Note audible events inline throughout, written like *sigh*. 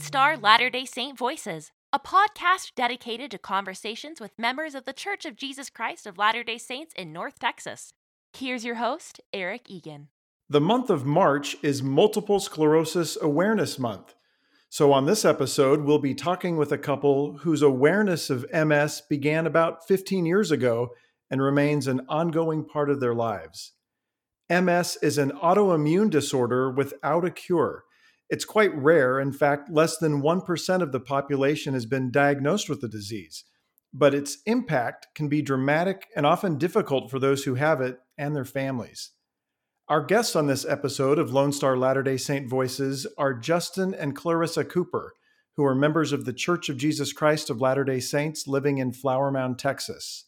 Star Latter day Saint Voices, a podcast dedicated to conversations with members of the Church of Jesus Christ of Latter day Saints in North Texas. Here's your host, Eric Egan. The month of March is Multiple Sclerosis Awareness Month. So, on this episode, we'll be talking with a couple whose awareness of MS began about 15 years ago and remains an ongoing part of their lives. MS is an autoimmune disorder without a cure. It's quite rare. In fact, less than 1% of the population has been diagnosed with the disease. But its impact can be dramatic and often difficult for those who have it and their families. Our guests on this episode of Lone Star Latter day Saint Voices are Justin and Clairissa Cooper, who are members of the Church of Jesus Christ of Latter day Saints living in Flower Mound, Texas.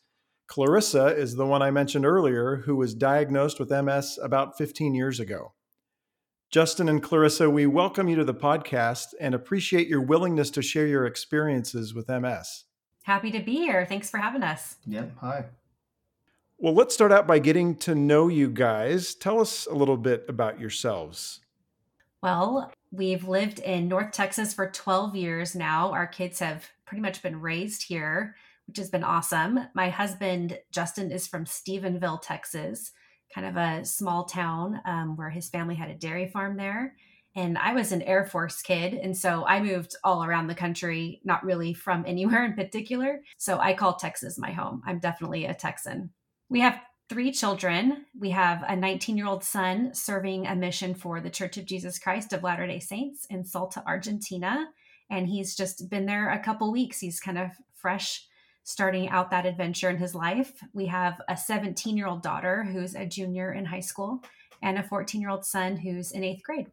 Clairissa is the one I mentioned earlier who was diagnosed with MS about 15 years ago. Justin and Clairissa, we welcome you to the podcast and appreciate your willingness to share your experiences with MS. Happy to be here. Thanks for having us. Yep. Hi. Well, let's start out by getting to know you guys. Tell us a little bit about yourselves. Well, we've lived in North Texas for 12 years now. Our kids have pretty much been raised here, which has been awesome. My husband, Justin, is from Stephenville, Texas, kind of a small town um, where his family had a dairy farm there. And I was an Air Force kid. And so I moved all around the country, not really from *laughs* anywhere in particular. So I call Texas my home. I'm definitely a Texan. We have three children. We have a 19 year old son serving a mission for the Church of Jesus Christ of Latter day Saints in Salta, Argentina. And he's just been there a couple weeks. He's kind of fresh starting out that adventure in his life. We have a 17 year old daughter who's a junior in high school and a 14 year old son who's in eighth grade.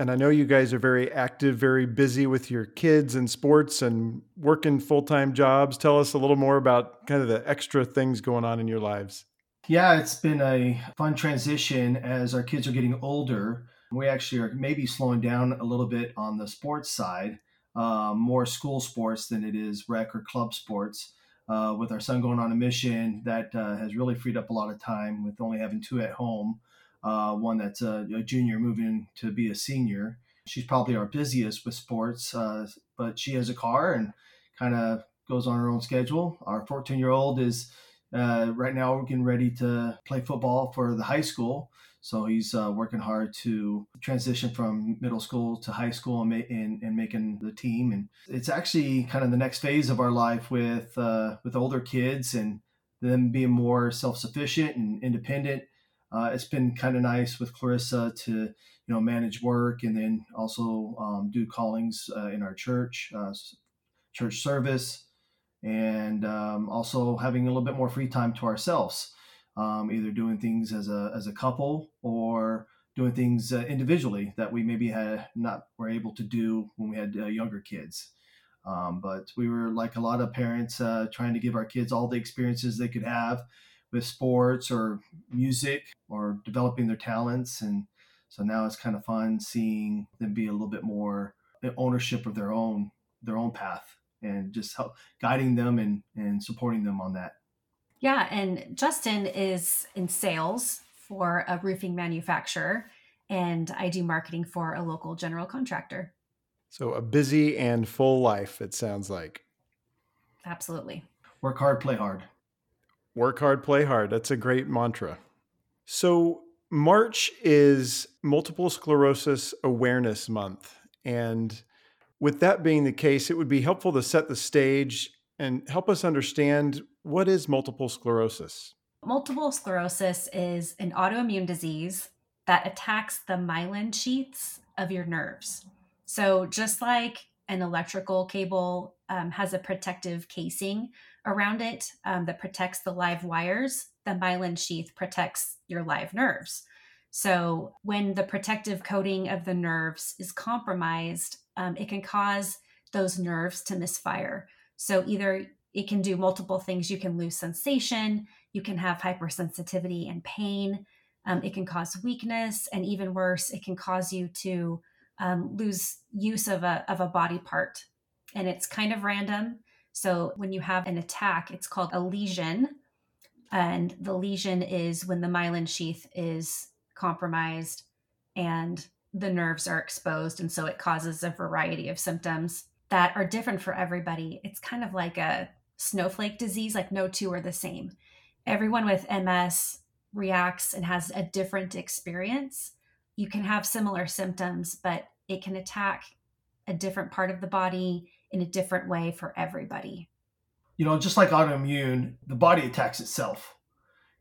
And I know you guys are very active, very busy with your kids and sports and working full time jobs. Tell us a little more about kind of the extra things going on in your lives. Yeah, it's been a fun transition as our kids are getting older. We actually are maybe slowing down a little bit on the sports side, uh, more school sports than it is rec or club sports uh, with our son going on a mission that uh, has really freed up a lot of time with only having two at home. Uh, one that's a, a, junior moving to be a senior. She's probably our busiest with sports, uh, but she has a car and kind of goes on her own schedule. Our 14 year old is uh, right now getting ready to play football for the high school. So he's uh, working hard to transition from middle school to high school and, ma- and, and, making the team. And it's actually kind of the next phase of our life with uh, with older kids and them being more self sufficient and independent. Uh, it's been kind of nice with Clairissa to you know manage work and then also um, do callings uh, in our church uh, church service and um, also having a little bit more free time to ourselves um, either doing things as a as a couple or doing things uh, individually that we maybe had not were able to do when we had uh, younger kids. Um, but we were like a lot of parents uh, trying to give our kids all the experiences they could have with sports or music or developing their talents and so now it's kind of fun seeing them be a little bit more ownership of their own their own path and just help guiding them and and supporting them on that yeah, and Justin is in sales for a roofing manufacturer, and I do marketing for a local general contractor. So a busy and full life, it sounds like. Absolutely. Work hard, play hard. Work hard, play hard. That's a great mantra. So March is Multiple Sclerosis Awareness Month. And with that being the case, it would be helpful to set the stage and help us understand what is multiple sclerosis? Multiple sclerosis is an autoimmune disease that attacks the myelin sheaths of your nerves. So, just like an electrical cable um, has a protective casing around it um, that protects the live wires, the myelin sheath protects your live nerves. So, when the protective coating of the nerves is compromised, um, it can cause those nerves to misfire. So either it can do multiple things. You can lose sensation, you can have hypersensitivity and pain. Um, it can cause weakness, and even worse, it can cause you to um, lose use of a, of a body part. And it's kind of random. So when you have an attack, it's called a lesion. And the lesion is when the myelin sheath is compromised and the nerves are exposed. And so it causes a variety of symptoms that are different for everybody. It's kind of like a snowflake disease, like no two are the same. Everyone with MS reacts and has a different experience. You can have similar symptoms, but it can attack a different part of the body in a different way for everybody. You know, just like autoimmune, the body attacks itself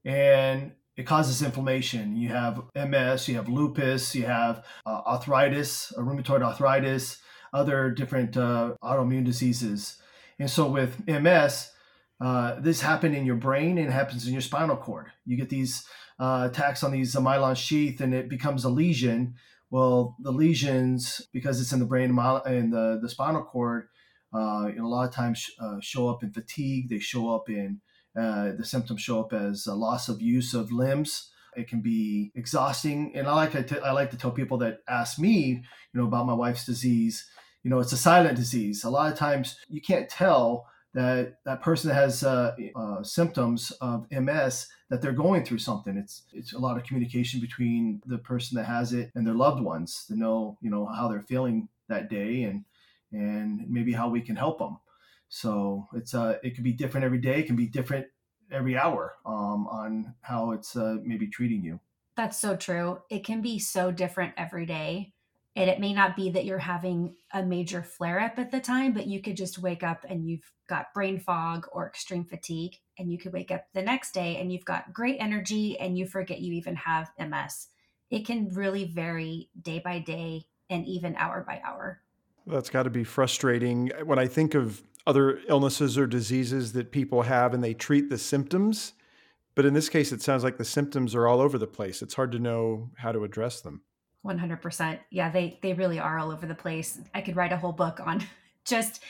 and it causes inflammation. You have MS, you have lupus, you have uh, arthritis, rheumatoid arthritis, other different uh, autoimmune diseases. And so with MS, uh, this happened in your brain and it happens in your spinal cord. You get these uh, attacks on these myelin sheath and it becomes a lesion. Well, the lesions, because it's in the brain and the, the spinal cord, uh, a lot of times uh, show up in fatigue. They show up in uh, the symptoms show up as a loss of use of limbs. It can be exhausting, and I like to t- I like to tell people that ask me, you know, about my wife's disease. You know, it's a silent disease. A lot of times you can't tell that that person has uh, uh, symptoms of MS that they're going through something. It's it's a lot of communication between the person that has it and their loved ones to know you know how they're feeling that day and and maybe how we can help them. So it's uh it can be different every day. It can be different every hour um, on how it's uh, maybe treating you. That's so true. It can be so different every day. And it may not be that you're having a major flare up at the time, but you could just wake up and you've got brain fog or extreme fatigue. And you could wake up the next day and you've got great energy and you forget you even have MS. It can really vary day by day and even hour by hour. That's got to be frustrating. When I think of other illnesses or diseases that people have and they treat the symptoms, but in this case, it sounds like the symptoms are all over the place. It's hard to know how to address them. 100%. Yeah, they they really are all over the place. I could write a whole book on *laughs* just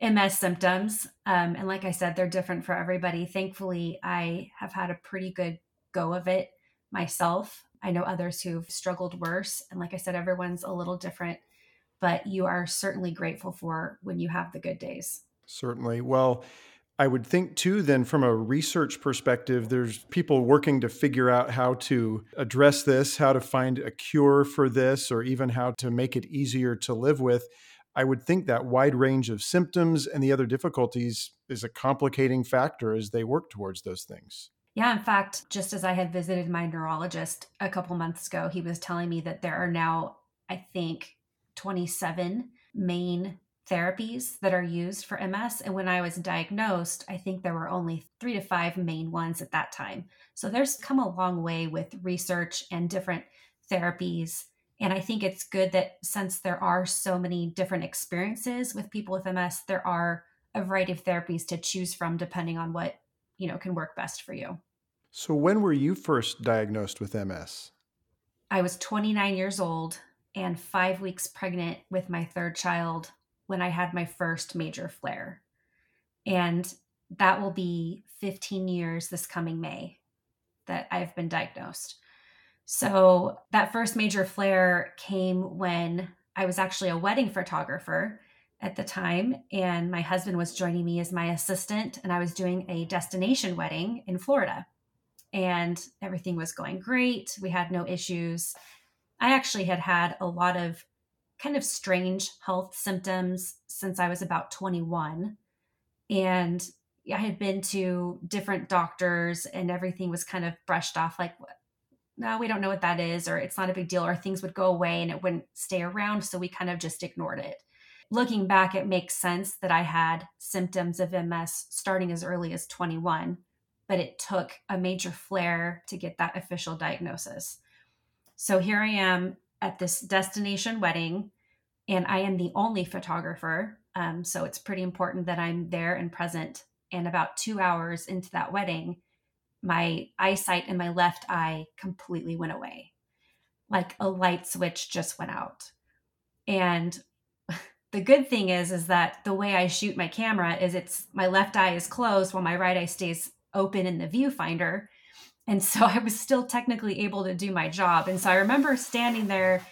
MS symptoms. Um, and like I said, they're different for everybody. Thankfully, I have had a pretty good go of it myself. I know others who've struggled worse. And like I said, everyone's a little different, but you are certainly grateful for when you have the good days. Certainly. Well, I would think too, then, from a research perspective, there's people working to figure out how to address this, how to find a cure for this, or even how to make it easier to live with. I would think that wide range of symptoms and the other difficulties is a complicating factor as they work towards those things. Yeah, in fact, just as I had visited my neurologist a couple months ago, he was telling me that there are now, I think, 27 main therapies that are used for MS. And when I was diagnosed, I think there were only three to five main ones at that time. So there's come a long way with research and different therapies. And I think it's good that since there are so many different experiences with people with MS, there are a variety of therapies to choose from depending on what, you know, can work best for you. So when were you first diagnosed with MS? I was 29 years old and 5 weeks pregnant with my third child when I had my first major flare. And that will be 15 years this coming May that I've been diagnosed. So that first major flare came when I was actually a wedding photographer at the time, and my husband was joining me as my assistant, and I was doing a destination wedding in Florida. And everything was going great. We had no issues. I actually had had a lot of kind of strange health symptoms since I was about 21. And I had been to different doctors and everything was kind of brushed off like, no, we don't know what that is, or it's not a big deal, or things would go away and it wouldn't stay around. So we kind of just ignored it. Looking back, it makes sense that I had symptoms of MS starting as early as 21, but it took a major flare to get that official diagnosis. So here I am at this destination wedding, and I am the only photographer. Um, so it's pretty important that I'm there and present. And about two hours into that wedding, my eyesight in my left eye completely went away. Like a light switch just went out. And *laughs* the good thing is is that the way I shoot my camera is it's my left eye is closed while my right eye stays open in the viewfinder. And so *laughs* I was still technically able to do my job. And so I remember standing there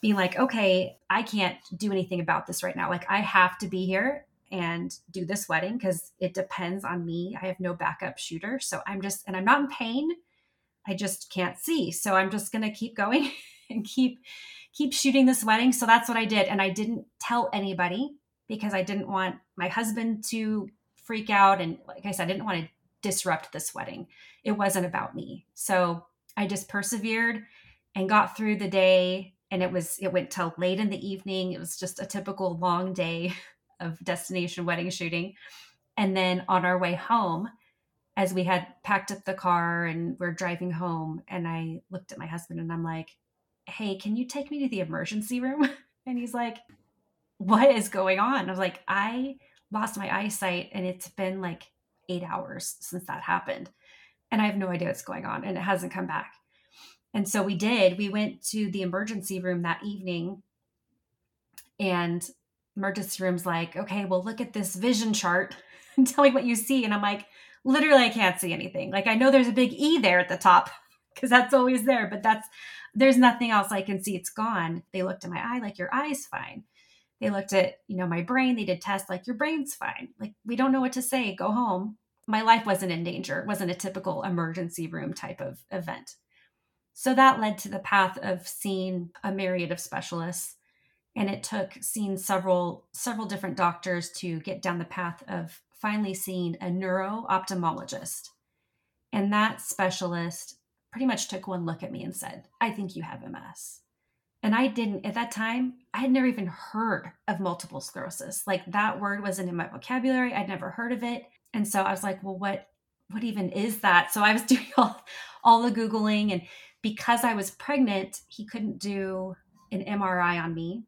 being like, okay, I can't do anything about this right now. Like, I have to be here and do this wedding because it depends on me. I have no backup shooter. So I'm just, and I'm not in pain. I just can't see. So I'm just going to keep going *laughs* and keep keep shooting this wedding. So that's what I did. And I didn't tell anybody because I didn't want my husband to freak out. And like I said, I didn't want to disrupt this wedding. It wasn't about me. So I just persevered and got through the day. And it was, it went till late in the evening. It was just a typical long day *laughs* of destination wedding shooting. And then on our way home, as we had packed up the car and we're driving home, and I looked at my husband and I'm like, hey, can you take me to the emergency room? *laughs* And he's like, what is going on? I was like, I lost my eyesight and it's been like eight hours since that happened. And I have no idea what's going on and it hasn't come back. And so we did. We went to the emergency room that evening and emergency room's like, okay, well, look at this vision chart *laughs* and tell me what you see. And I'm like, literally, I can't see anything. Like, I know there's a big E there at the top *laughs* because that's always there, but that's there's nothing else I can see. It's gone. They looked at my eye like your eye's fine. They looked at, you know, my brain. They did tests like your brain's fine. Like we don't know what to say. Go home. My life wasn't in danger. It wasn't a typical emergency room type of event. So that led to the path of seeing a myriad of specialists. And it took seeing several several different doctors to get down the path of finally seeing a neuro ophthalmologist. And that specialist pretty much took one look at me and said, I think you have MS. And I didn't, at that time, I had never even heard of multiple sclerosis. Like that word wasn't in my vocabulary. I'd never heard of it. And so I was like, well, what, what even is that? So I was *laughs* doing all, all the Googling. And because I was pregnant, he couldn't do an MRI on me.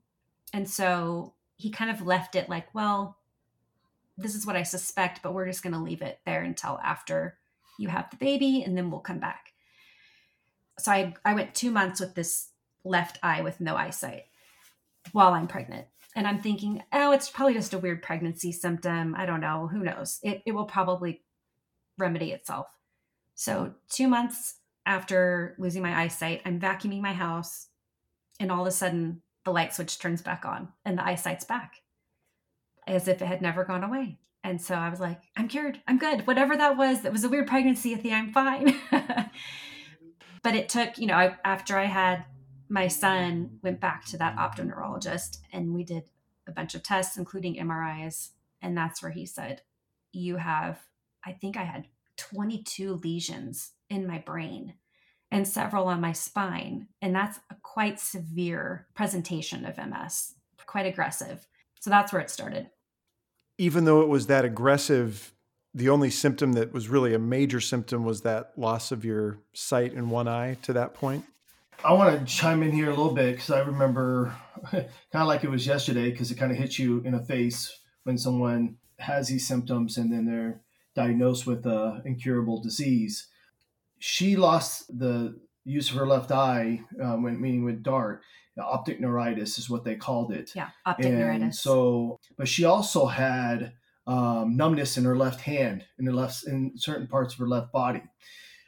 And so he kind of left it like, well, this is what I suspect, but we're just going to leave it there until after you have the baby and then we'll come back so I, I went two months with this left eye with no eyesight while I'm pregnant. And I'm thinking, oh, it's probably just a weird pregnancy symptom. I don't know. Who knows? It, it will probably remedy itself. So, two months after losing my eyesight, I'm vacuuming my house, and all of a sudden, the light switch turns back on and the eyesight's back as if it had never gone away. And so I was like, I'm cured. I'm good. Whatever that was, that was a weird pregnancy, Thea, I'm fine. *laughs* but it took you know I, after i had my son went back to that optoneurologist and we did a bunch of tests including mris and that's where he said you have i think i had 22 lesions in my brain and several on my spine. And that's a quite severe presentation of ms quite aggressive. So that's where it started. Even though it was that aggressive the only symptom that was really a major symptom was that loss of your sight in one eye to that point? I want to chime in here a little bit because I remember *laughs* kind of like it was yesterday because it kind of hits you in the face when someone has these symptoms and then they're diagnosed with a incurable disease. She lost the use of her left eye uh, when meaning with DART. Optic neuritis is what they called it. Yeah, optic and neuritis. So, but she also had um, numbness in her left hand, in her left, in certain parts of her left body.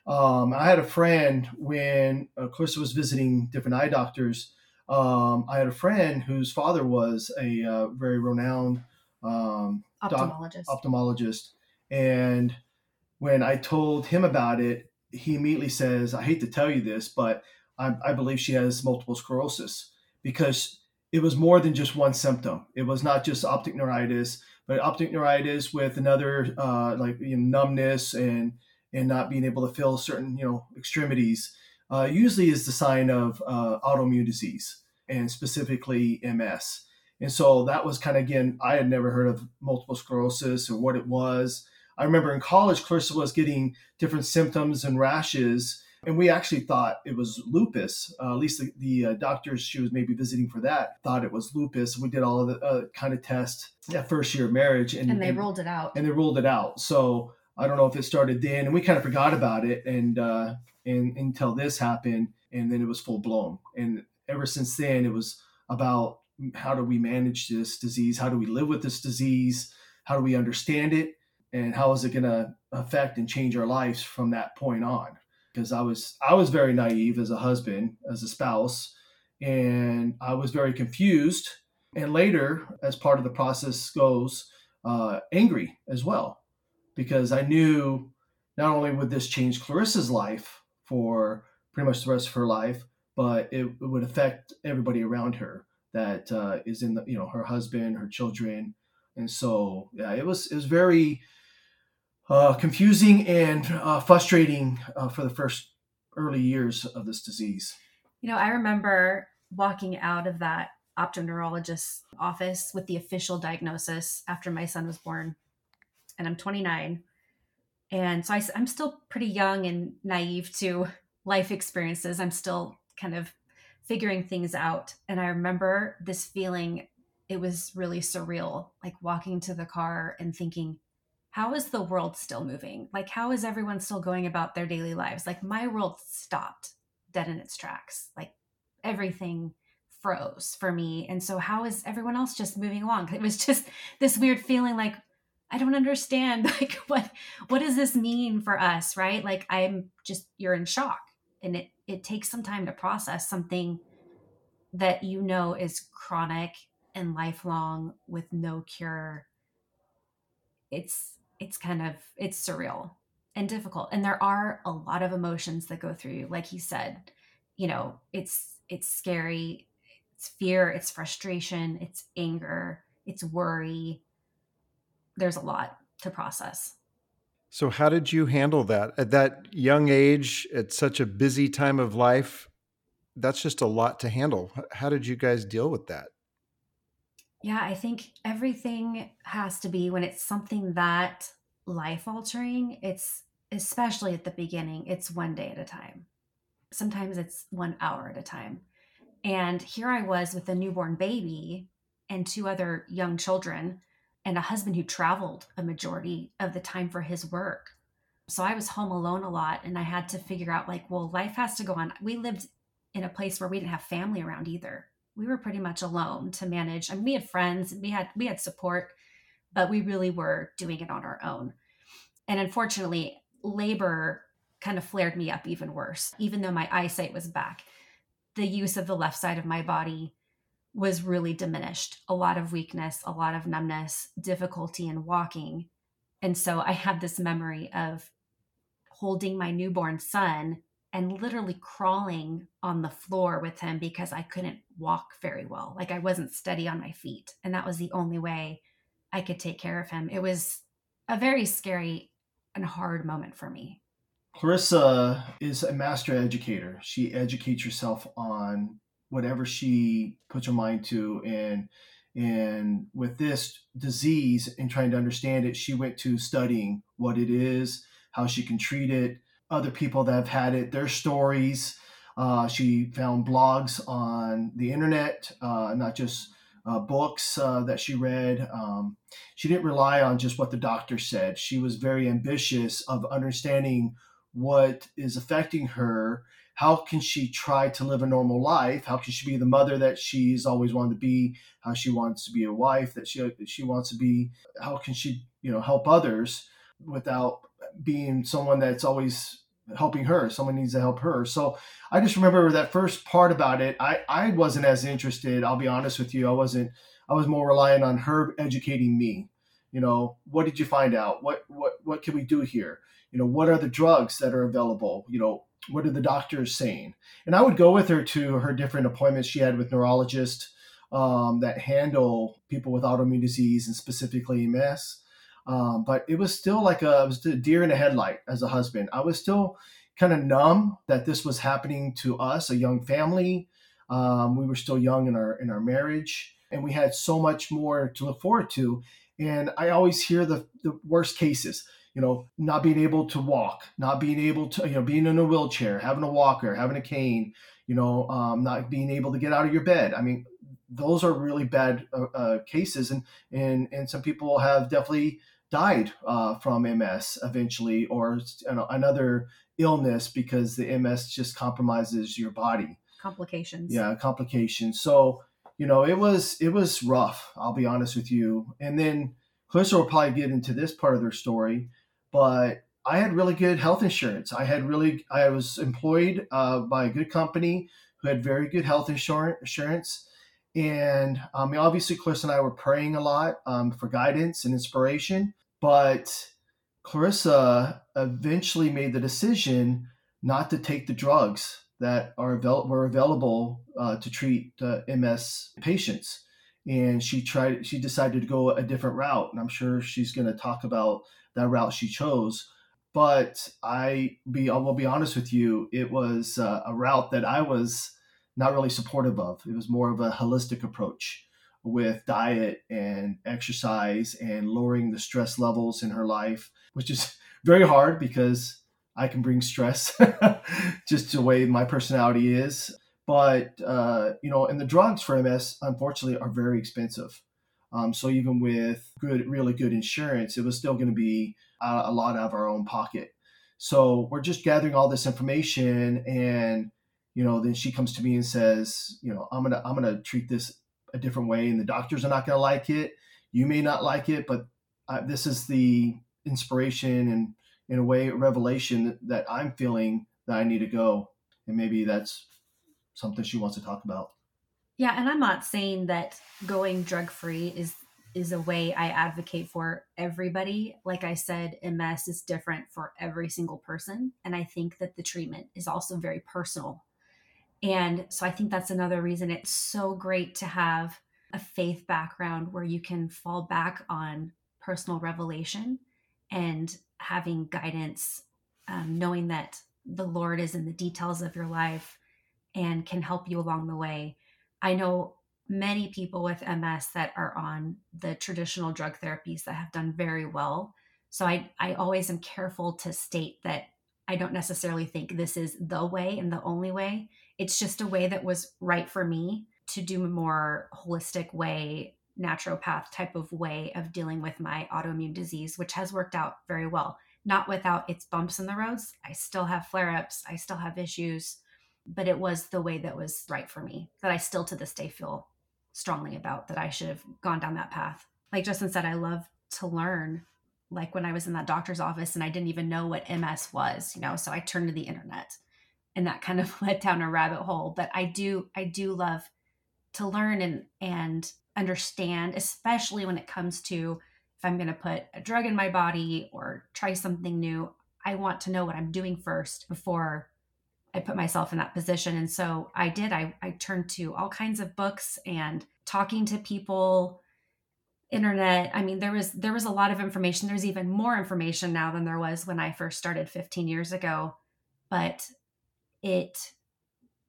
Um, I had a friend when uh, Clairissa was visiting different eye doctors. Um, I had a friend whose father was a uh, very renowned um, ophthalmologist. Doc, ophthalmologist, and when I told him about it, he immediately says, "I hate to tell you this, but I, I believe she has multiple sclerosis because it was more than just one symptom. It was not just optic neuritis but optic neuritis with another uh, like you know, numbness and and not being able to feel certain you know extremities uh, usually is the sign of uh, autoimmune disease and specifically MS. And so that was kind of again I had never heard of multiple sclerosis or what it was. I remember in college, Clairissa was getting different symptoms and rashes and we actually thought it was lupus. Uh, at least the, the uh, doctors she was maybe visiting for that thought it was lupus. We did all of the uh, kind of tests that first year of marriage, and, and they and, ruled it out. And they ruled it out. So I don't know if it started then, and we kind of forgot about it, and uh, and until this happened, and then it was full blown. And ever since then, it was about how do we manage this disease? How do we live with this disease? How do we understand it? And how is it going to affect and change our lives from that point on? because I was I was very naive as a husband, as a spouse, and I was very confused. And later, as part of the process goes, uh, angry as well, because I knew not only would this change Clairissa's life for pretty much the rest of her life, but it, it would affect everybody around her that uh, is in the you know her husband, her children, and so yeah, it was it was very uh, confusing and uh, frustrating uh, for the first early years of this disease. You know, I remember walking out of that optoneurologist's office with the official diagnosis after my son was born, and I'm 29. And so I, I'm still pretty young and naive to life experiences. I'm still kind of figuring things out. And I remember this feeling, it was really surreal, like walking to the car and thinking, how is the world still moving? Like, how is everyone still going about their daily lives? Like, my world stopped dead in its tracks. Like, everything froze for me. And so, how is everyone else just moving along? It was just this weird feeling like, I don't understand. *laughs* Like, what, what does this mean for us? Right. Like, I'm just, you're in shock. And it, it takes some time to process something that you know is chronic and lifelong with no cure. It's, it's kind of it's surreal and difficult and there are a lot of emotions that go through you like he said you know it's it's scary it's fear it's frustration it's anger it's worry there's a lot to process so how did you handle that at that young age at such a busy time of life that's just a lot to handle how did you guys deal with that yeah, I think everything has to be when it's something that life altering, it's especially at the beginning, it's one day at a time. Sometimes it's one hour at a time. And here I was with a newborn baby and two other young children and a husband who traveled a majority of the time for his work. So I was home alone a lot and I had to figure out like, well, life has to go on. We lived in a place where we didn't have family around either we were pretty much alone to manage. I mean, we had friends, we had we had support, but we really were doing it on our own. And unfortunately, labor kind of flared me up even worse. Even though my eyesight was back, the use of the left side of my body was really diminished. A lot of weakness, a lot of numbness, difficulty in walking. And so I had this memory of holding my newborn son and literally crawling on the floor with him because I couldn't walk very well. Like I wasn't steady on my feet. And that was the only way I could take care of him. It was a very scary and hard moment for me. Clairissa is a master educator. She educates herself on whatever she puts her mind to and and with this disease and trying to understand it, she went to studying what it is, how she can treat it, other people that have had it, their stories. Uh, she found blogs on the internet, uh, not just uh, books uh, that she read. Um, she didn't rely on just what the doctor said. She was very ambitious of understanding what is affecting her. How can she try to live a normal life? How can she be the mother that she's always wanted to be? How she wants to be a wife that she she wants to be? How can she you know help others without being someone that's always helping her someone needs to help her so i just remember that first part about it i i wasn't as interested i'll be honest with you i wasn't i was more relying on her educating me you know what did you find out what what what can we do here you know what are the drugs that are available you know what are the doctors saying and i would go with her to her different appointments she had with neurologists um, that handle people with autoimmune disease and specifically ms um, but it was still like a, was a deer in a headlight as a husband. I was still kind of numb that this was happening to us, a young family. Um, we were still young in our in our marriage, and we had so much more to look forward to. And I always hear the the worst cases. You know, not being able to walk, not being able to, you know, being in a wheelchair, having a walker, having a cane, you know, um, not being able to get out of your bed. I mean, those are really bad uh, uh, cases, and and and some people have definitely died uh, from MS eventually, or you know, another illness because the MS just compromises your body. Complications. Yeah, complications. So you know, it was it was rough. I'll be honest with you. And then Clairissa will probably get into this part of their story, but I had really good health insurance. I had really I was employed uh, by a good company who had very good health insurance. And um, obviously, Clairissa and I were praying a lot um, for guidance and inspiration. But Clairissa eventually made the decision not to take the drugs that are avail- were available uh, to treat uh, MS patients. And she tried. She decided to go a different route, and I'm sure she's going to talk about that route she chose. But I be I will be honest with you, it was uh, a route that I was not really supportive of. It was more of a holistic approach with diet and exercise and lowering the stress levels in her life, which is *laughs* very hard because I can bring stress *laughs* just the way my personality is. But, uh, you know, and the drugs for MS, unfortunately, are very expensive. Um, so even with good, really good insurance, it was still going to be a, a lot out of our own pocket. So we're just gathering all this information and, you know, then she comes to me and says, you know, I'm to, I'm to treat this a different way and the doctors are not to like it. You may not like it, but uh, this is the inspiration and in a way revelation that I'm feeling that I need to go. And maybe that's something she wants to talk about. Yeah, and I'm not saying that going drug free is is a way I advocate for everybody. Like I said, MS is different for every single person, and I think that the treatment is also very personal. And so I think that's another reason it's so great to have a faith background where you can fall back on personal revelation and having guidance, um, knowing that the Lord is in the details of your life and can help you along the way. I know many people with MS that are on the traditional drug therapies that have done very well. So I, I always am careful to state that I don't necessarily think this is the way and the only way. It's just a way that was right for me to do a more holistic way, naturopath type of way of dealing with my autoimmune disease, which has worked out very well. Not without its bumps in the roads. I still have flare ups, I still have issues, but it was the way that was right for me that I still to this day feel strongly about that I should have gone down that path. Like Justin said, I love to learn. Like when I was in that doctor's office and I didn't even know what MS was, you know, so I turned to the internet and that kind of *laughs* led down a rabbit hole. But I do, I do love to learn and and understand, especially when it comes to if I'm going to put a drug in my body or try something new. I want to know what I'm doing first before I put myself in that position. And so I did. I, I turned to all kinds of books and talking to people, internet. I mean, there was there was a lot of information. There's even more information now than there was when I first started 15 years ago. But it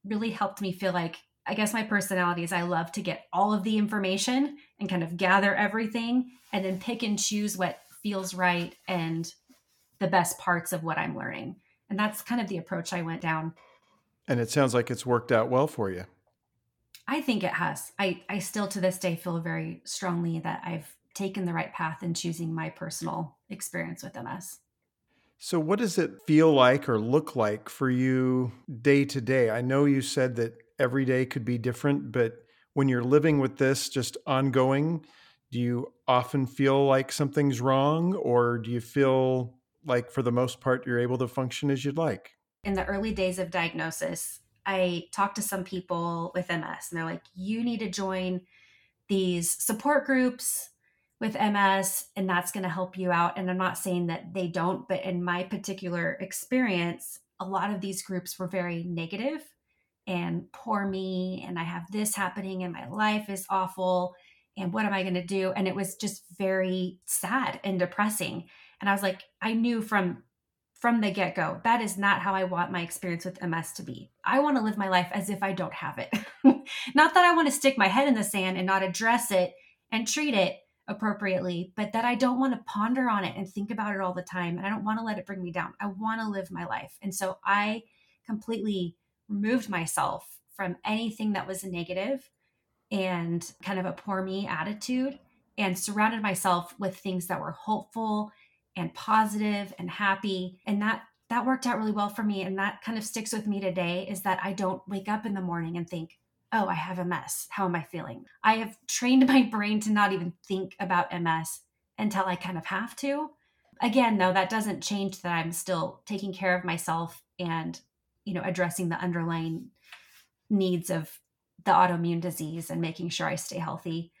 really helped me feel like I guess my personality is I love to get all of the information and kind of gather everything and then pick and choose what feels right and the best parts of what I'm learning. And that's kind of the approach I went down. And it sounds like it's worked out well for you. I think it has. I, I still to this day feel very strongly that I've taken the right path in choosing my personal experience with MS. So, what does it feel like or look like for you day to day? I know you said that every day could be different, but when you're living with this just ongoing, do you often feel like something's wrong or do you feel like for the most part you're able to function as you'd like? In the early days of diagnosis, I talked to some people with MS and they're like, you need to join these support groups with MS and that's going to help you out. And I'm not saying that they don't, but in my particular experience, a lot of these groups were very negative and poor me and I have this happening and my life is awful and what am I going to do? And it was just very sad and depressing. And I was like, I knew from from the get-go that is not how I want my experience with MS to be. I want to live my life as if I don't have it. *laughs* not that I want to stick my head in the sand and not address it and treat it appropriately, but that I don't want to ponder on it and think about it all the time and I don't want to let it bring me down. I want to live my life. And so I completely removed myself from anything that was negative and kind of a poor me attitude and surrounded myself with things that were hopeful and positive and happy. And that that worked out really well for me. And that kind of sticks with me today is that I don't wake up in the morning and think oh I have MS how am I feeling? I have trained *laughs* my brain to not even think about MS until I kind of have to. Again though that doesn't change that I'm still taking care of myself and you know addressing the underlying needs of the autoimmune disease and making sure I stay healthy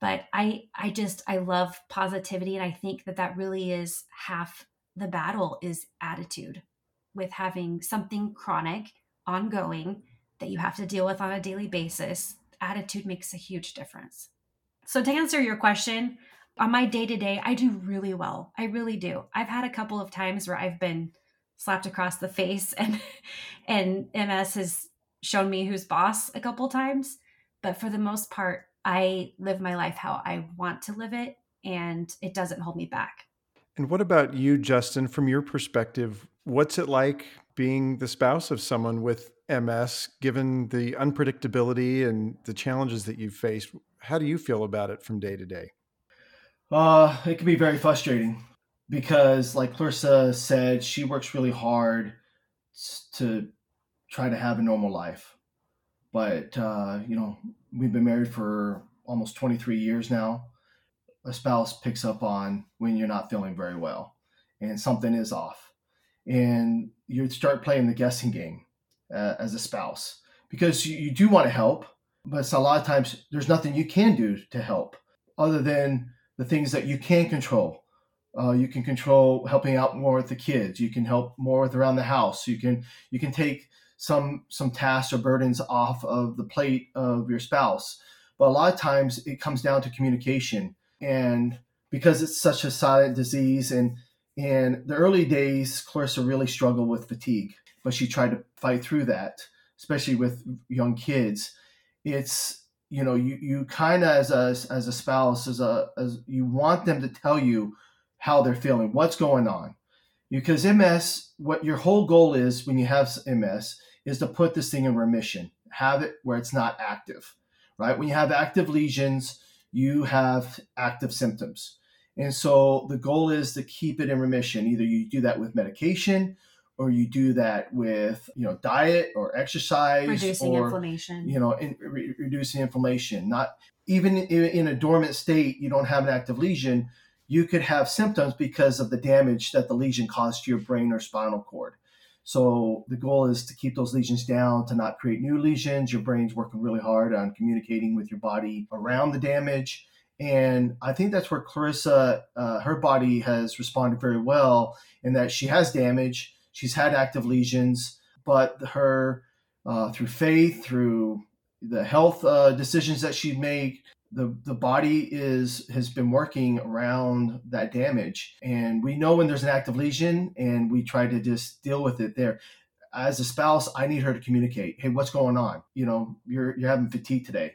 but I I just I love positivity and I think that that really is half the battle is attitude with having something chronic ongoing that you have to deal with on a daily basis, attitude makes a huge difference. So, to answer your question, on my day to day, I do really well. I really do. I've had a couple of times where I've been slapped across the face *laughs* and and MS has shown me who's boss a couple times, but for the most part, I live my life how I want to live it and it doesn't hold me back. And what about you, Justin, from your perspective? What's it like being the spouse of someone with MS, given the unpredictability and the challenges that you've faced? How do you feel about it from day to day? Uh, it can be very frustrating because, like Clairissa said, she works really hard to try to have a normal life. But, uh, you know, we've been married for almost 23 years now. A spouse picks up on when you're not feeling very well and something is off. And you start playing the guessing game uh, as a spouse because you, you do want to help, but a lot of times there's nothing you can do to help other than the things that you can control. Uh, you can control helping out more with the kids. You can help more with around the house. You can you can take some some tasks or burdens off of the plate of your spouse. But a lot of times it comes down to communication, and because it's such a silent disease, and in the early days, Clairissa really struggled with fatigue, but she tried to fight through that, especially with young kids. It's you know you you kind of as a as a spouse as a as you want them to tell you how they're feeling what's going on because ms what your whole goal is when you have ms is to put this thing in remission. Have it where it's not active right? When you have active lesions you have active symptoms. And so the goal is to keep it in remission. Either you do that with medication or you do that with you know diet or exercise reducing or, inflammation. you know in, re- reducing inflammation. Not even in, in a dormant state you don't have an active lesion you could have symptoms because of the damage that the lesion caused to your brain or spinal cord so the goal is to keep those lesions down to not create new lesions. Your brain's working really hard on communicating with your body around the damage. And I think that's where Clairissa, uh, her body has responded very well in that she has damage. She's had active lesions, but her uh, through faith, through the health uh, decisions that she made, the the body is has been working around that damage, and we know when there's an active lesion, and we try to just deal with it there. As a spouse, I need her to communicate. Hey, what's going on? You know, you're you're having fatigue today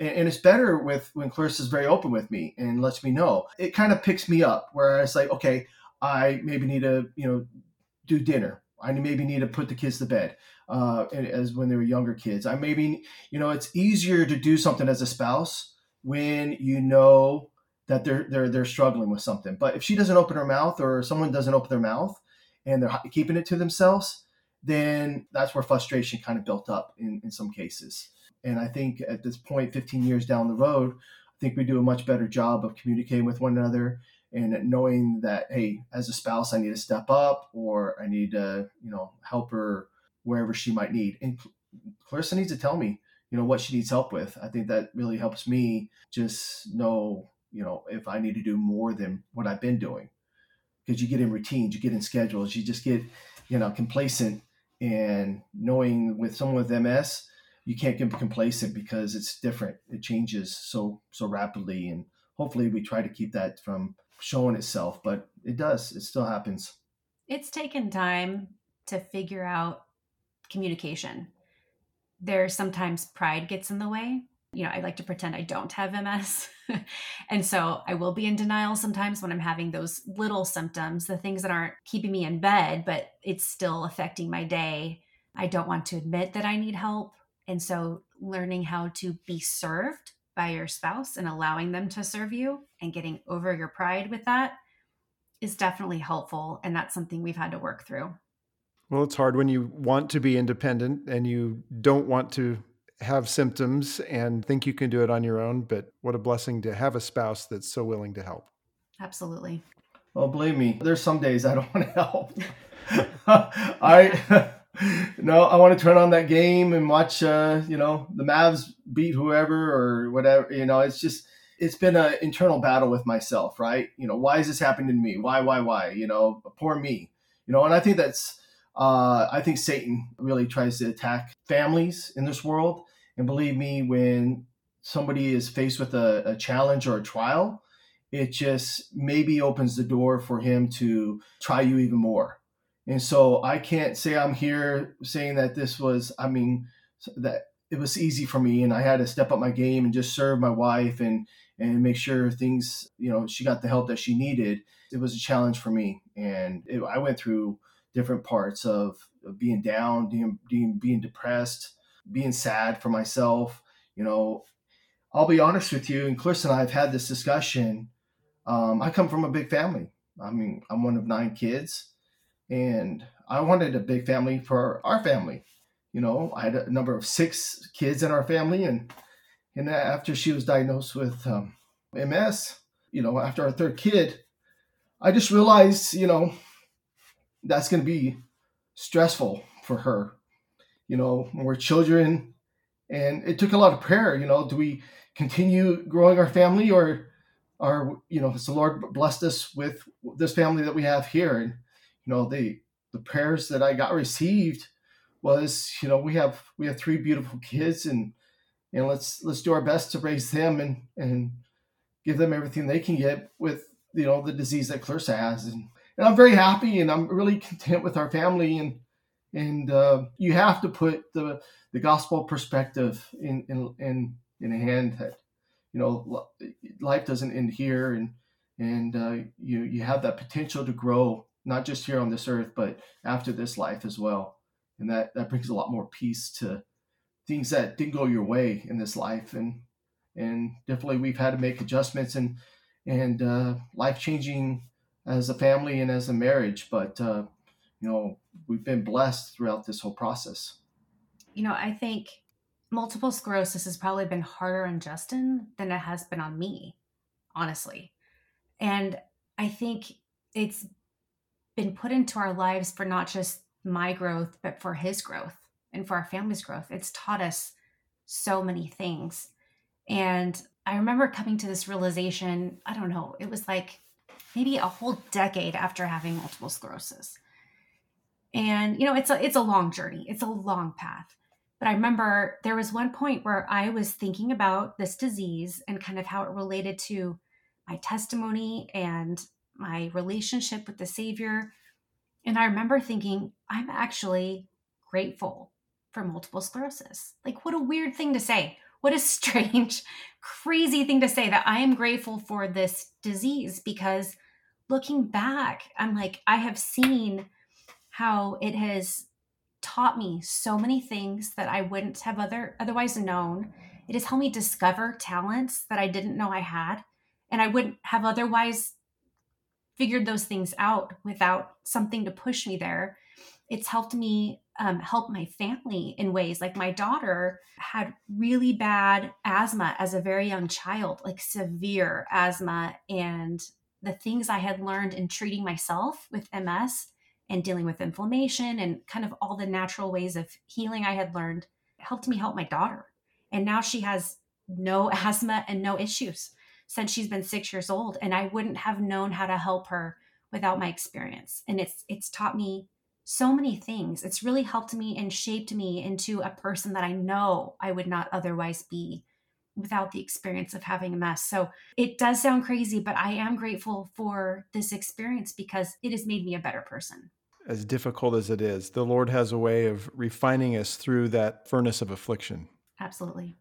and it's better with when Clairissa's very open with me and lets me know. It kind of picks me up where it's like, okay, I maybe need to, you know, do dinner. I maybe need to put the kids to bed uh, as when they were younger kids. I maybe, you know, it's easier to do something as a spouse when you know that they're they're they're struggling with something. But if she doesn't open her mouth or someone doesn't open their mouth and they're keeping it to themselves, then that's where frustration kind of built up in, in some cases. And I think at this point, 15 years down the road, I think we do a much better job of communicating with one another and knowing that hey as a spouse i need to step up or i need to you know help her wherever she might need and clairissa needs to tell me you know what she needs help with i think that really helps me just know you know if i need to do more than what i've been doing because you get in routines you get in schedules you just get you know complacent and knowing with someone with ms you can't get complacent because it's different it changes so so rapidly and hopefully we try to keep that from showing itself, but it does. It still happens. It's taken time to figure out communication. There's sometimes pride gets in the way. You know, I like to pretend I don't have MS. *laughs* and so I will be in denial sometimes when I'm having those little symptoms, the things that aren't keeping me in bed, but it's still affecting my day. I don't want to admit that I need help. And so learning how to be served by your spouse and allowing them to serve you and getting over your pride with that is definitely helpful. And that's something we've had to work through. Well, it's hard when you want to be independent and you don't want to have symptoms and think you can do it on your own. But what a blessing to have a spouse that's so willing to help. Absolutely. Well, believe me, there's some days I don't *laughs* want to help. *laughs* I *laughs* no, I want to turn on that game and watch, uh, you know, the Mavs beat whoever or whatever. You know, it's just, it's been an internal battle with myself, right? You know, why is this happening to me? Why, why, why? You know, poor me. You know, and I think that's Uh, I think Satan really tries to attack families in this world. And believe me, when somebody is faced with a, a challenge or a trial, it just maybe opens the door for him to try you even more. And so I can't say I'm here saying that this was, I mean, that it was easy for me and I had to step up my game and just serve my wife and and make sure things, you know, she got the help that she needed. It was a challenge for me. And it, I went through different parts of, of being down, being, being, being depressed, being sad for myself. You know, I'll be honest with you, and Chris and I have had this discussion. Um, I come from a big family. I mean, I'm one of nine kids, and I wanted a big family for our family. You know, I had a number of six kids in our family, and and after she was diagnosed with um, MS, you know, after our third kid, I just realized, you know, that's going to be stressful for her. You know, we're children, and it took a lot of prayer. You know, do we continue growing our family, or are you know, has the Lord blessed us with this family that we have here? And you know, the the prayers that I got received was, you know, we have we have three beautiful kids, and and let's let's do our best to raise them and and give them everything they can get with you know the disease that Clairissa has and, and I'm very happy and I'm really content with our family and and uh, you have to put the the gospel perspective in in in, in a hand that you know life doesn't end here and and uh, you you have that potential to grow not just here on this earth but after this life as well. And that that brings a lot more peace to things that didn't go your way in this life. And and definitely we've had to make adjustments and and uh, life changing as a family and as a marriage but uh, you know we've been blessed throughout this whole process you know i think multiple sclerosis has probably been harder on justin than it has been on me honestly and i think it's been put into our lives for not just my growth but for his growth and for our family's growth. It's taught us so many things. And I remember coming to this realization, I don't know, it was like maybe a whole decade after having multiple sclerosis. And you know, it's a it's a long journey. It's a long path. But I remember there was one point where I was thinking about this disease and kind of how it related to my testimony and my relationship with the Savior. And I remember thinking, I'm actually grateful for multiple sclerosis. Like, what a weird thing to say. What a *laughs* strange, crazy thing to say that I am grateful for this disease because looking back, I'm like, I have seen how it has taught me so many things that I wouldn't have other otherwise known. It has helped me discover talents that I didn't know I had and I wouldn't have otherwise figured those things out without something to push me there. It's helped me um, help my family in ways like my daughter had really bad asthma as a very young child, like severe asthma. And the things I had learned in treating myself with MS and dealing with inflammation and kind of all the natural ways of healing I had learned helped me help my daughter. And now she has no *laughs* asthma and no issues since she's been six years old. And I wouldn't have known how to help her without my experience. And it's it's taught me so many things. It's really helped me and shaped me into a person that I know I would not otherwise be without the experience of having MS. So it does sound crazy, but I am grateful for this experience because it has made me a better person. As difficult as it is, the Lord has a way of refining us through that furnace of affliction. Absolutely.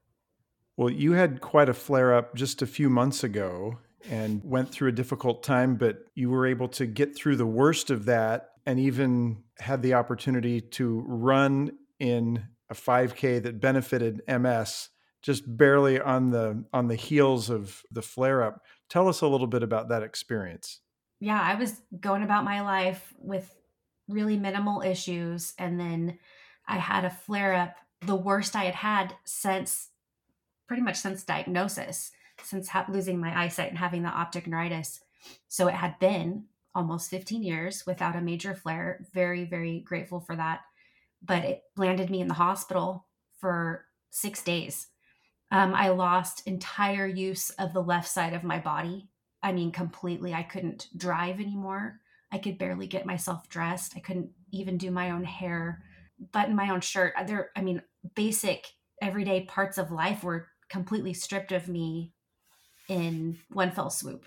Well, you had quite a flare up just a few months ago and went through a difficult time, but you were able to get through the worst of that and even had the opportunity to run in a 5K that benefited MS just barely on the on the heels of the flare up. Tell us a little bit about that experience. Yeah, I was going about my life with really minimal issues and then I had a flare up, the worst I had had since pretty much since diagnosis, since ha- losing my eyesight and having the optic neuritis. So it had been almost 15 years without a major flare. Very, very grateful for that. But it landed me in the hospital for six days. Um, I lost entire use of the left side of my body. I mean, completely. I couldn't drive anymore. I could barely get myself dressed. I couldn't even do my own hair, button my own shirt. There, I mean, basic everyday parts of life were completely stripped of me in one fell swoop.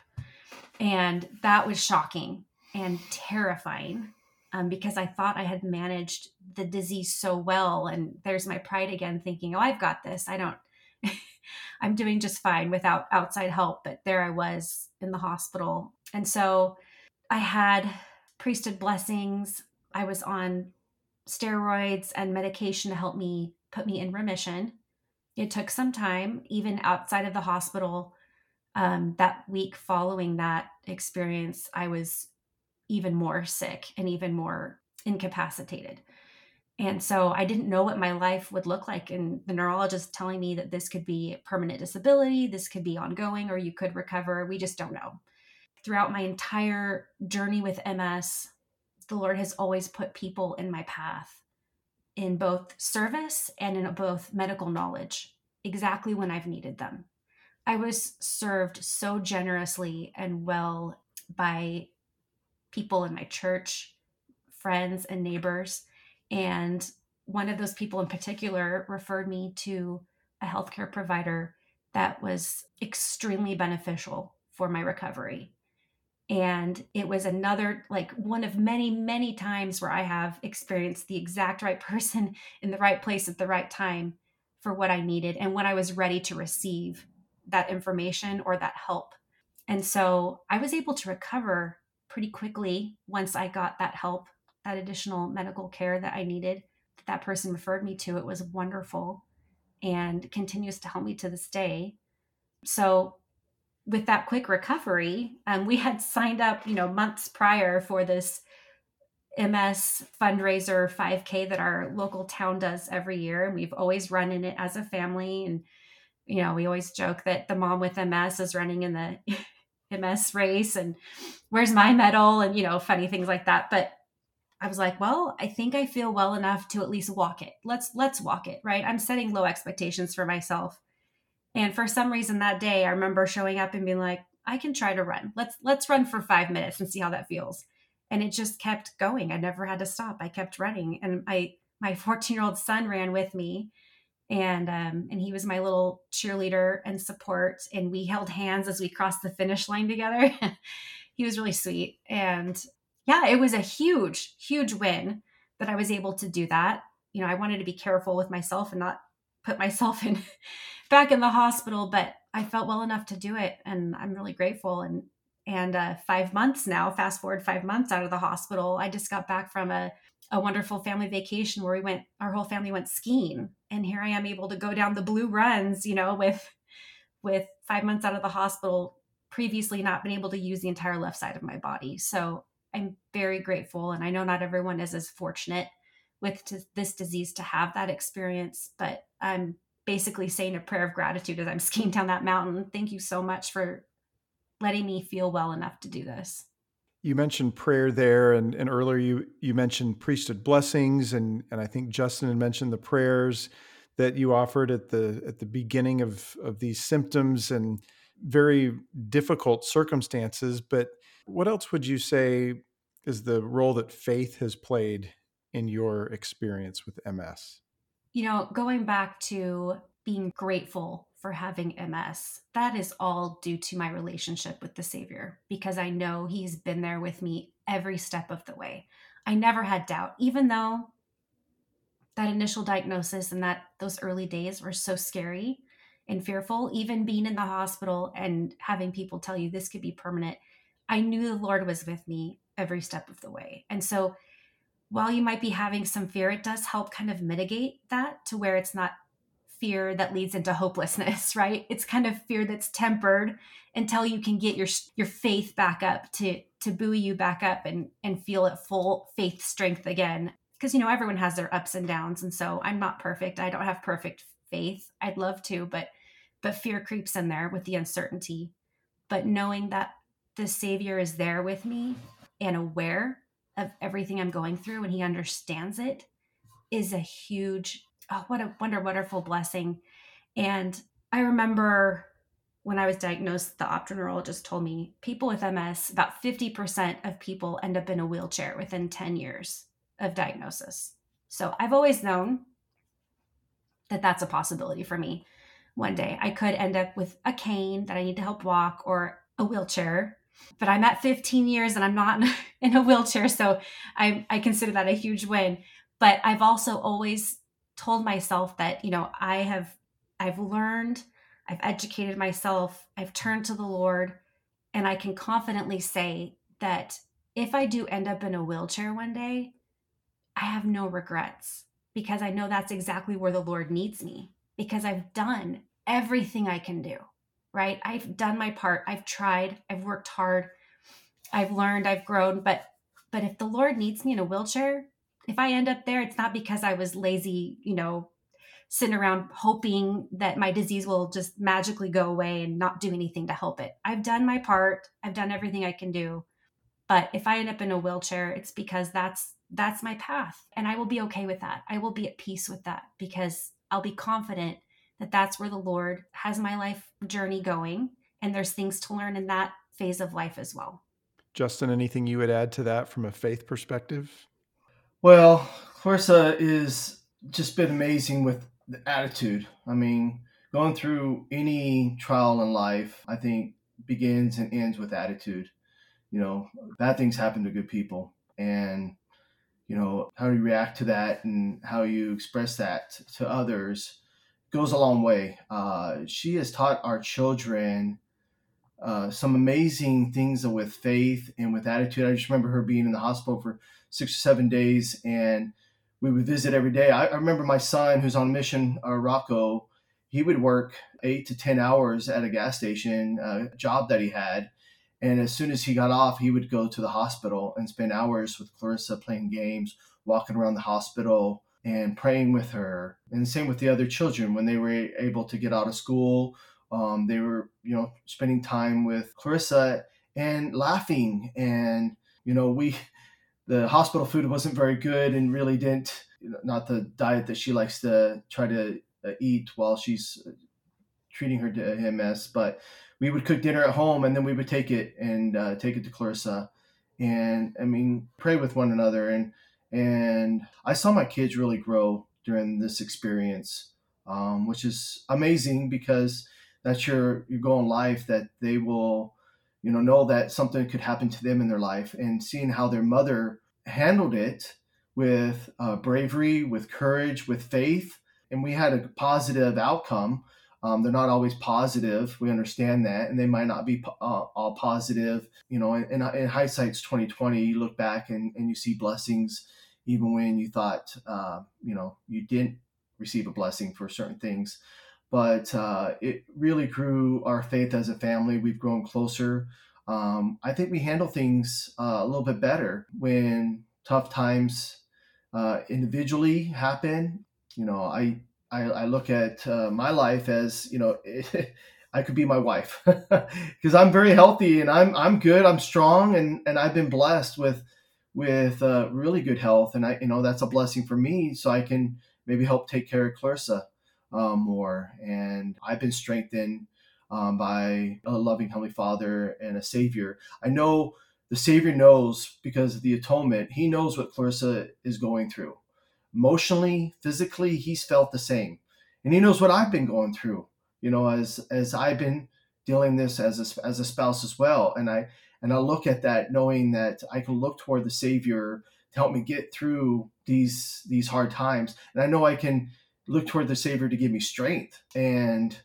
And that was shocking and terrifying um, because I thought I had managed the disease so well. And there's my pride again, thinking, oh, I've got this. I don't, *laughs* I'm doing just fine without outside help. But there I was in the hospital. And so I had priesthood blessings. I was on steroids and medication to help me put me in remission. It took some time, even outside of the hospital. Um, that week following that experience, I was even more sick and even more incapacitated. And so I didn't know what my life would look like. And the neurologist telling me that this could be permanent disability, this could be ongoing, or you could recover. We just don't know. Throughout my entire journey with MS, the Lord has always put people in my path in both service and in both medical knowledge exactly when I've needed them. I was served so generously and well by people in my church, friends, and neighbors. And one of those people in particular referred me to a healthcare provider that was extremely beneficial for my recovery. And it was another, like one of many, many times where I have experienced the exact right *laughs* person in the right place at the right time for what I needed and when I was ready to receive that information or that help. And so I was able to recover pretty quickly once I got that help, that additional medical care that I needed. That, that person referred me to. It was wonderful and continues to help me to this day. So with that quick recovery, um, we had signed up, you know, months prior for this MS fundraiser 5K that our local town does every year. And we've always run in it as a family. And, you know, we always joke that the mom with MS is running in the *laughs* MS race and where's my medal and, you know, funny things like that. But I was like, well, I think I feel well enough to at least walk it. Let's let's walk it, right? I'm setting low expectations for myself. And for some reason that day, I remember showing up and being like, I can try to run. Let's let's run for 5 minutes and see how that feels. And it just kept going. I never had to stop. I kept running and I my 14-year-old son ran with me and um and he was my little cheerleader and support and we held hands as we crossed the finish line together. *laughs* he was really sweet and yeah, it was a huge huge win that I was able to do that. You know, I wanted to be careful with myself and not put myself *laughs* in back in the hospital, but I felt well enough to do it, and I'm really grateful. And and uh, five months now, fast forward five months out of the hospital, I just got back from a a wonderful family vacation where we went, our whole family went skiing, and here I am able to go down the blue runs, you know, with with five months out of the hospital, previously not been able to use the entire left side of my body. So I'm very grateful, and I know not everyone is as fortunate with t- this disease to have that experience, but I'm basically saying a prayer of gratitude as I'm *laughs* skiing down that mountain. Thank you so much for letting me feel well enough to do this. You mentioned prayer there, and, and earlier you you mentioned priesthood blessings, and and I think Justin had mentioned the prayers that you offered at the at the beginning of of these symptoms and very difficult circumstances. But what else would you say is the role that faith has played in your experience with MS? You know, going back to being grateful for having MS, that is all due to my relationship with the Savior because I know He's been there with me every step of the way. I never had doubt, even though that initial diagnosis and that those early days were so scary and fearful, even being in the hospital and having people tell you this could be permanent. I knew the Lord was with me every step of the way. And so while you might be having some fear, it does help kind of mitigate that to where it's not fear that leads into hopelessness, *laughs* right? It's kind of fear that's tempered until you can get your your faith back up to to buoy you back up and and feel at full faith strength again. Because you know everyone has their ups and downs, and so I'm not perfect. I don't have perfect faith. I'd love to, but but fear creeps in there with the uncertainty. But knowing that the Savior is there with me and aware of everything I'm going through and he understands it is a huge oh what a wonder wonderful blessing and I remember when I was diagnosed, the optoneurologist told me people with MS, about 50% of people end up in a wheelchair within 10 years of diagnosis. So I've always known that that's a possibility for me one day. I could end up with a cane that I need to help walk or a wheelchair, but I'm at 15 years and I'm not *laughs* in a wheelchair. So I, I consider that a huge win. But I've also always told myself that, you know, I have, I've learned I've educated myself, I've turned to the Lord, and I can confidently say that if I do end up in a wheelchair one day, I have no regrets because I know that's exactly where the Lord needs me because I've done everything I can do, right? I've done my part. I've tried, I've worked hard, I've learned, I've grown, but but if the Lord needs me in a wheelchair, if I end up there, it's not because I was lazy, you know, sitting around hoping that my disease will just magically go away and not do anything to help it. I've done my part. I've done everything I can do. But if I end up in a wheelchair, it's because that's that's my path and I will be okay with that. I will be at peace with that because I'll be confident that that's where the Lord has my life journey going and there's things to learn in that phase of life as well. Justin, anything you would add to that from a faith perspective? Well, Clairissa is just been amazing with the attitude. I mean, going through any trial in life, I think begins and ends with attitude. You know, bad things happen to good people. And, you know, how you react to that and how you express that to others goes a long way. Uh, she has taught our children uh, some amazing things with faith and with attitude. I just remember her being in the hospital for six or seven days and we would visit every day. I, I remember my son, who's on mission, uh, Rocco, he would work eight to 10 hours at a gas station, uh, job that he had. And as soon as he got off, he would go to the hospital and spend hours with Clairissa playing games, walking around the hospital and praying with her. And same with the other children when they were able to get out of school. Um, they were, you know, spending time with Clairissa and laughing. And, you know, we, the hospital food wasn't very good and really didn't not the diet that she likes to try to uh, eat while she's uh, treating her MS. But we would cook dinner at home and then we would take it and uh, take it to Clairissa, and I mean pray with one another. And and I saw my kids really grow during this experience, um, which is amazing because that's your your goal in life that they will you know know that something could happen to them in their life. And seeing how their mother handled it with uh, bravery with courage with faith and we had a positive outcome um, they're not always positive we understand that and they might not be uh, all positive you know in, in hindsight's 2020 you look back and, and you see blessings even when you thought uh, you know you didn't receive a blessing for certain things but uh, it really grew our faith as a family. We've grown closer. Um, I think we handle things uh, a little bit better when tough times uh, individually happen. You know, I I, I look at uh, my life as you know. *laughs* I could be my wife *laughs* because I'm very healthy and I'm I'm good. I'm strong and and I've been blessed with with uh, really good health and I you know that's a blessing for me. So I can maybe help take care of Clairissa um, more. And I've been strengthened um, by a loving Heavenly Father and a Savior. I know the Savior knows because of the atonement, He knows what Clairissa is going through. Emotionally, physically, He's felt the same. And He knows what I've been going through, you know, as as I've been dealing this as a, as a spouse as well. And I and I look at that knowing that I can look toward the Savior to help me get through these these hard times. And I know I can look toward the Savior to give me strength. And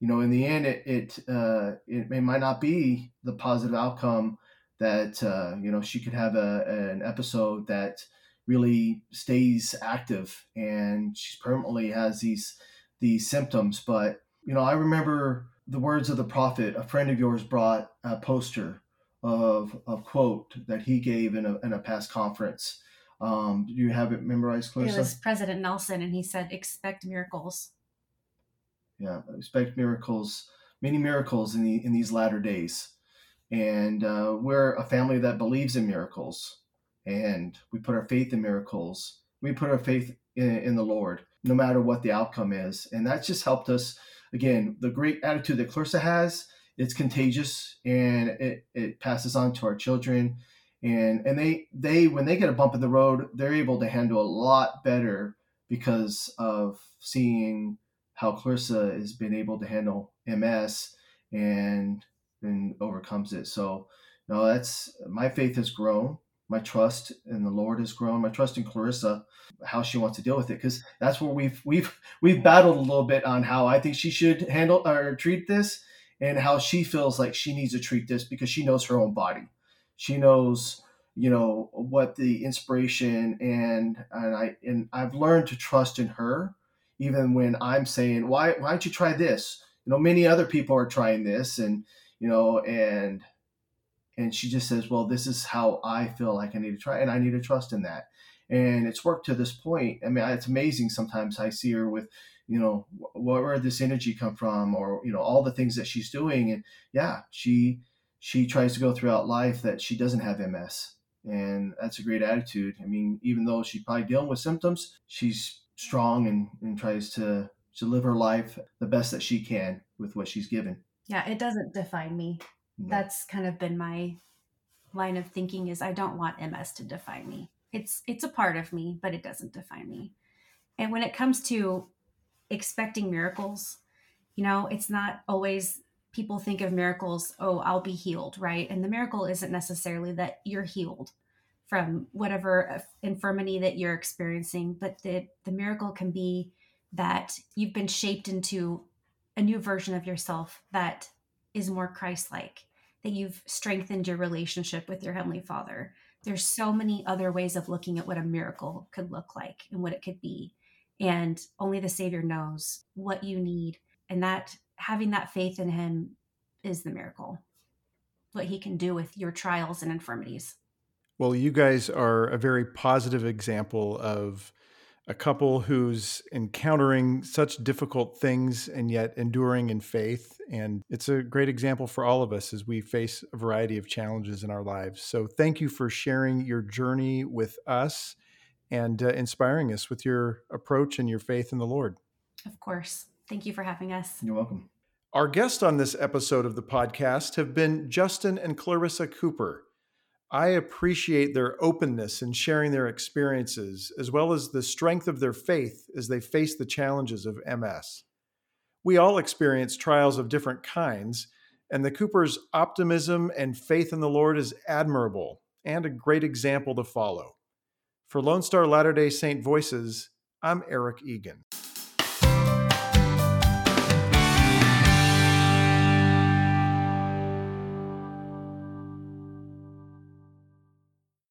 you know, in the end, it it uh, it, it might not be the positive outcome that uh, you know she could have a, an episode that really stays active and she permanently has these these symptoms. But you know, I remember the words of the prophet. A friend of yours brought a poster of a quote that he gave in a, in a past conference um, do you have it memorized, Clairissa? It was President Nelson, and he said, "Expect miracles." Yeah, expect miracles, many miracles in the in these latter days, and uh, we're a family that believes in miracles, and we put our faith in miracles. We put our faith in, in the Lord, no matter what the outcome is, and that's just helped us again, the great attitude that Clairissa has, it's contagious and it, it passes on to our children. And and they they when they get a bump in the road, they're able to handle a lot better because of seeing how Clairissa has been able to handle MS and and overcomes it. So no, that's my faith has grown. My trust in the Lord has grown. My trust in Clairissa, how she wants to deal with it, because that's where we've we've we've battled a little bit on how I think she should handle or treat this, and how she feels like she needs to treat this because she knows her own body. She knows, you know, what the inspiration and and I and I've learned to trust in her, even when I'm saying, why why don't you try this? You know, many other people are trying this, and you know, and and she just says, "Well, this is how I feel like I need to try, and I need to trust in that." And it's worked to this point. I mean, it's amazing. Sometimes I see her with, you know, where this energy come from, or you know, all the things that she's doing, and yeah, she she tries to go throughout life that she doesn't have MS, and that's a great attitude. I mean, even though she's probably dealing with symptoms, she's strong and, and tries to to live her life the best that she can with what she's given. Yeah, it doesn't define me. That's kind of been my line of thinking is I don't want MS to define me. It's it's a part of me, but it doesn't define me. And when it comes to expecting miracles, you know, it's not always people think of miracles, oh, I'll be healed, right? And the miracle isn't necessarily that you're healed from whatever infirmity that you're experiencing, but the the miracle can be that you've been shaped into a new version of yourself that is more Christ like, that you've strengthened your relationship with your Heavenly Father. There's so many other ways of looking at what a miracle could look like and what it could be. And only the Savior knows what you need. And that having that faith in Him is the miracle, what He can do with your trials and infirmities. Well, you guys are a very positive example of a couple who's encountering such difficult things and yet enduring in faith. And it's a great example for all of us as we face a variety of challenges in our lives. So thank you for sharing your journey with us and uh, inspiring us with your approach and your faith in the Lord. Of course. Thank you for having us. You're welcome. Our guests on this episode of the podcast have been Justin and Clairissa Cooper. I appreciate their openness in sharing their experiences, as well as the strength of their faith as they face the challenges of MS. We all experience trials of different kinds, and the Cooper's optimism and faith in the Lord is admirable and a great example to follow. For Lone Star Latter day Saint Voices, I'm Eric Egan.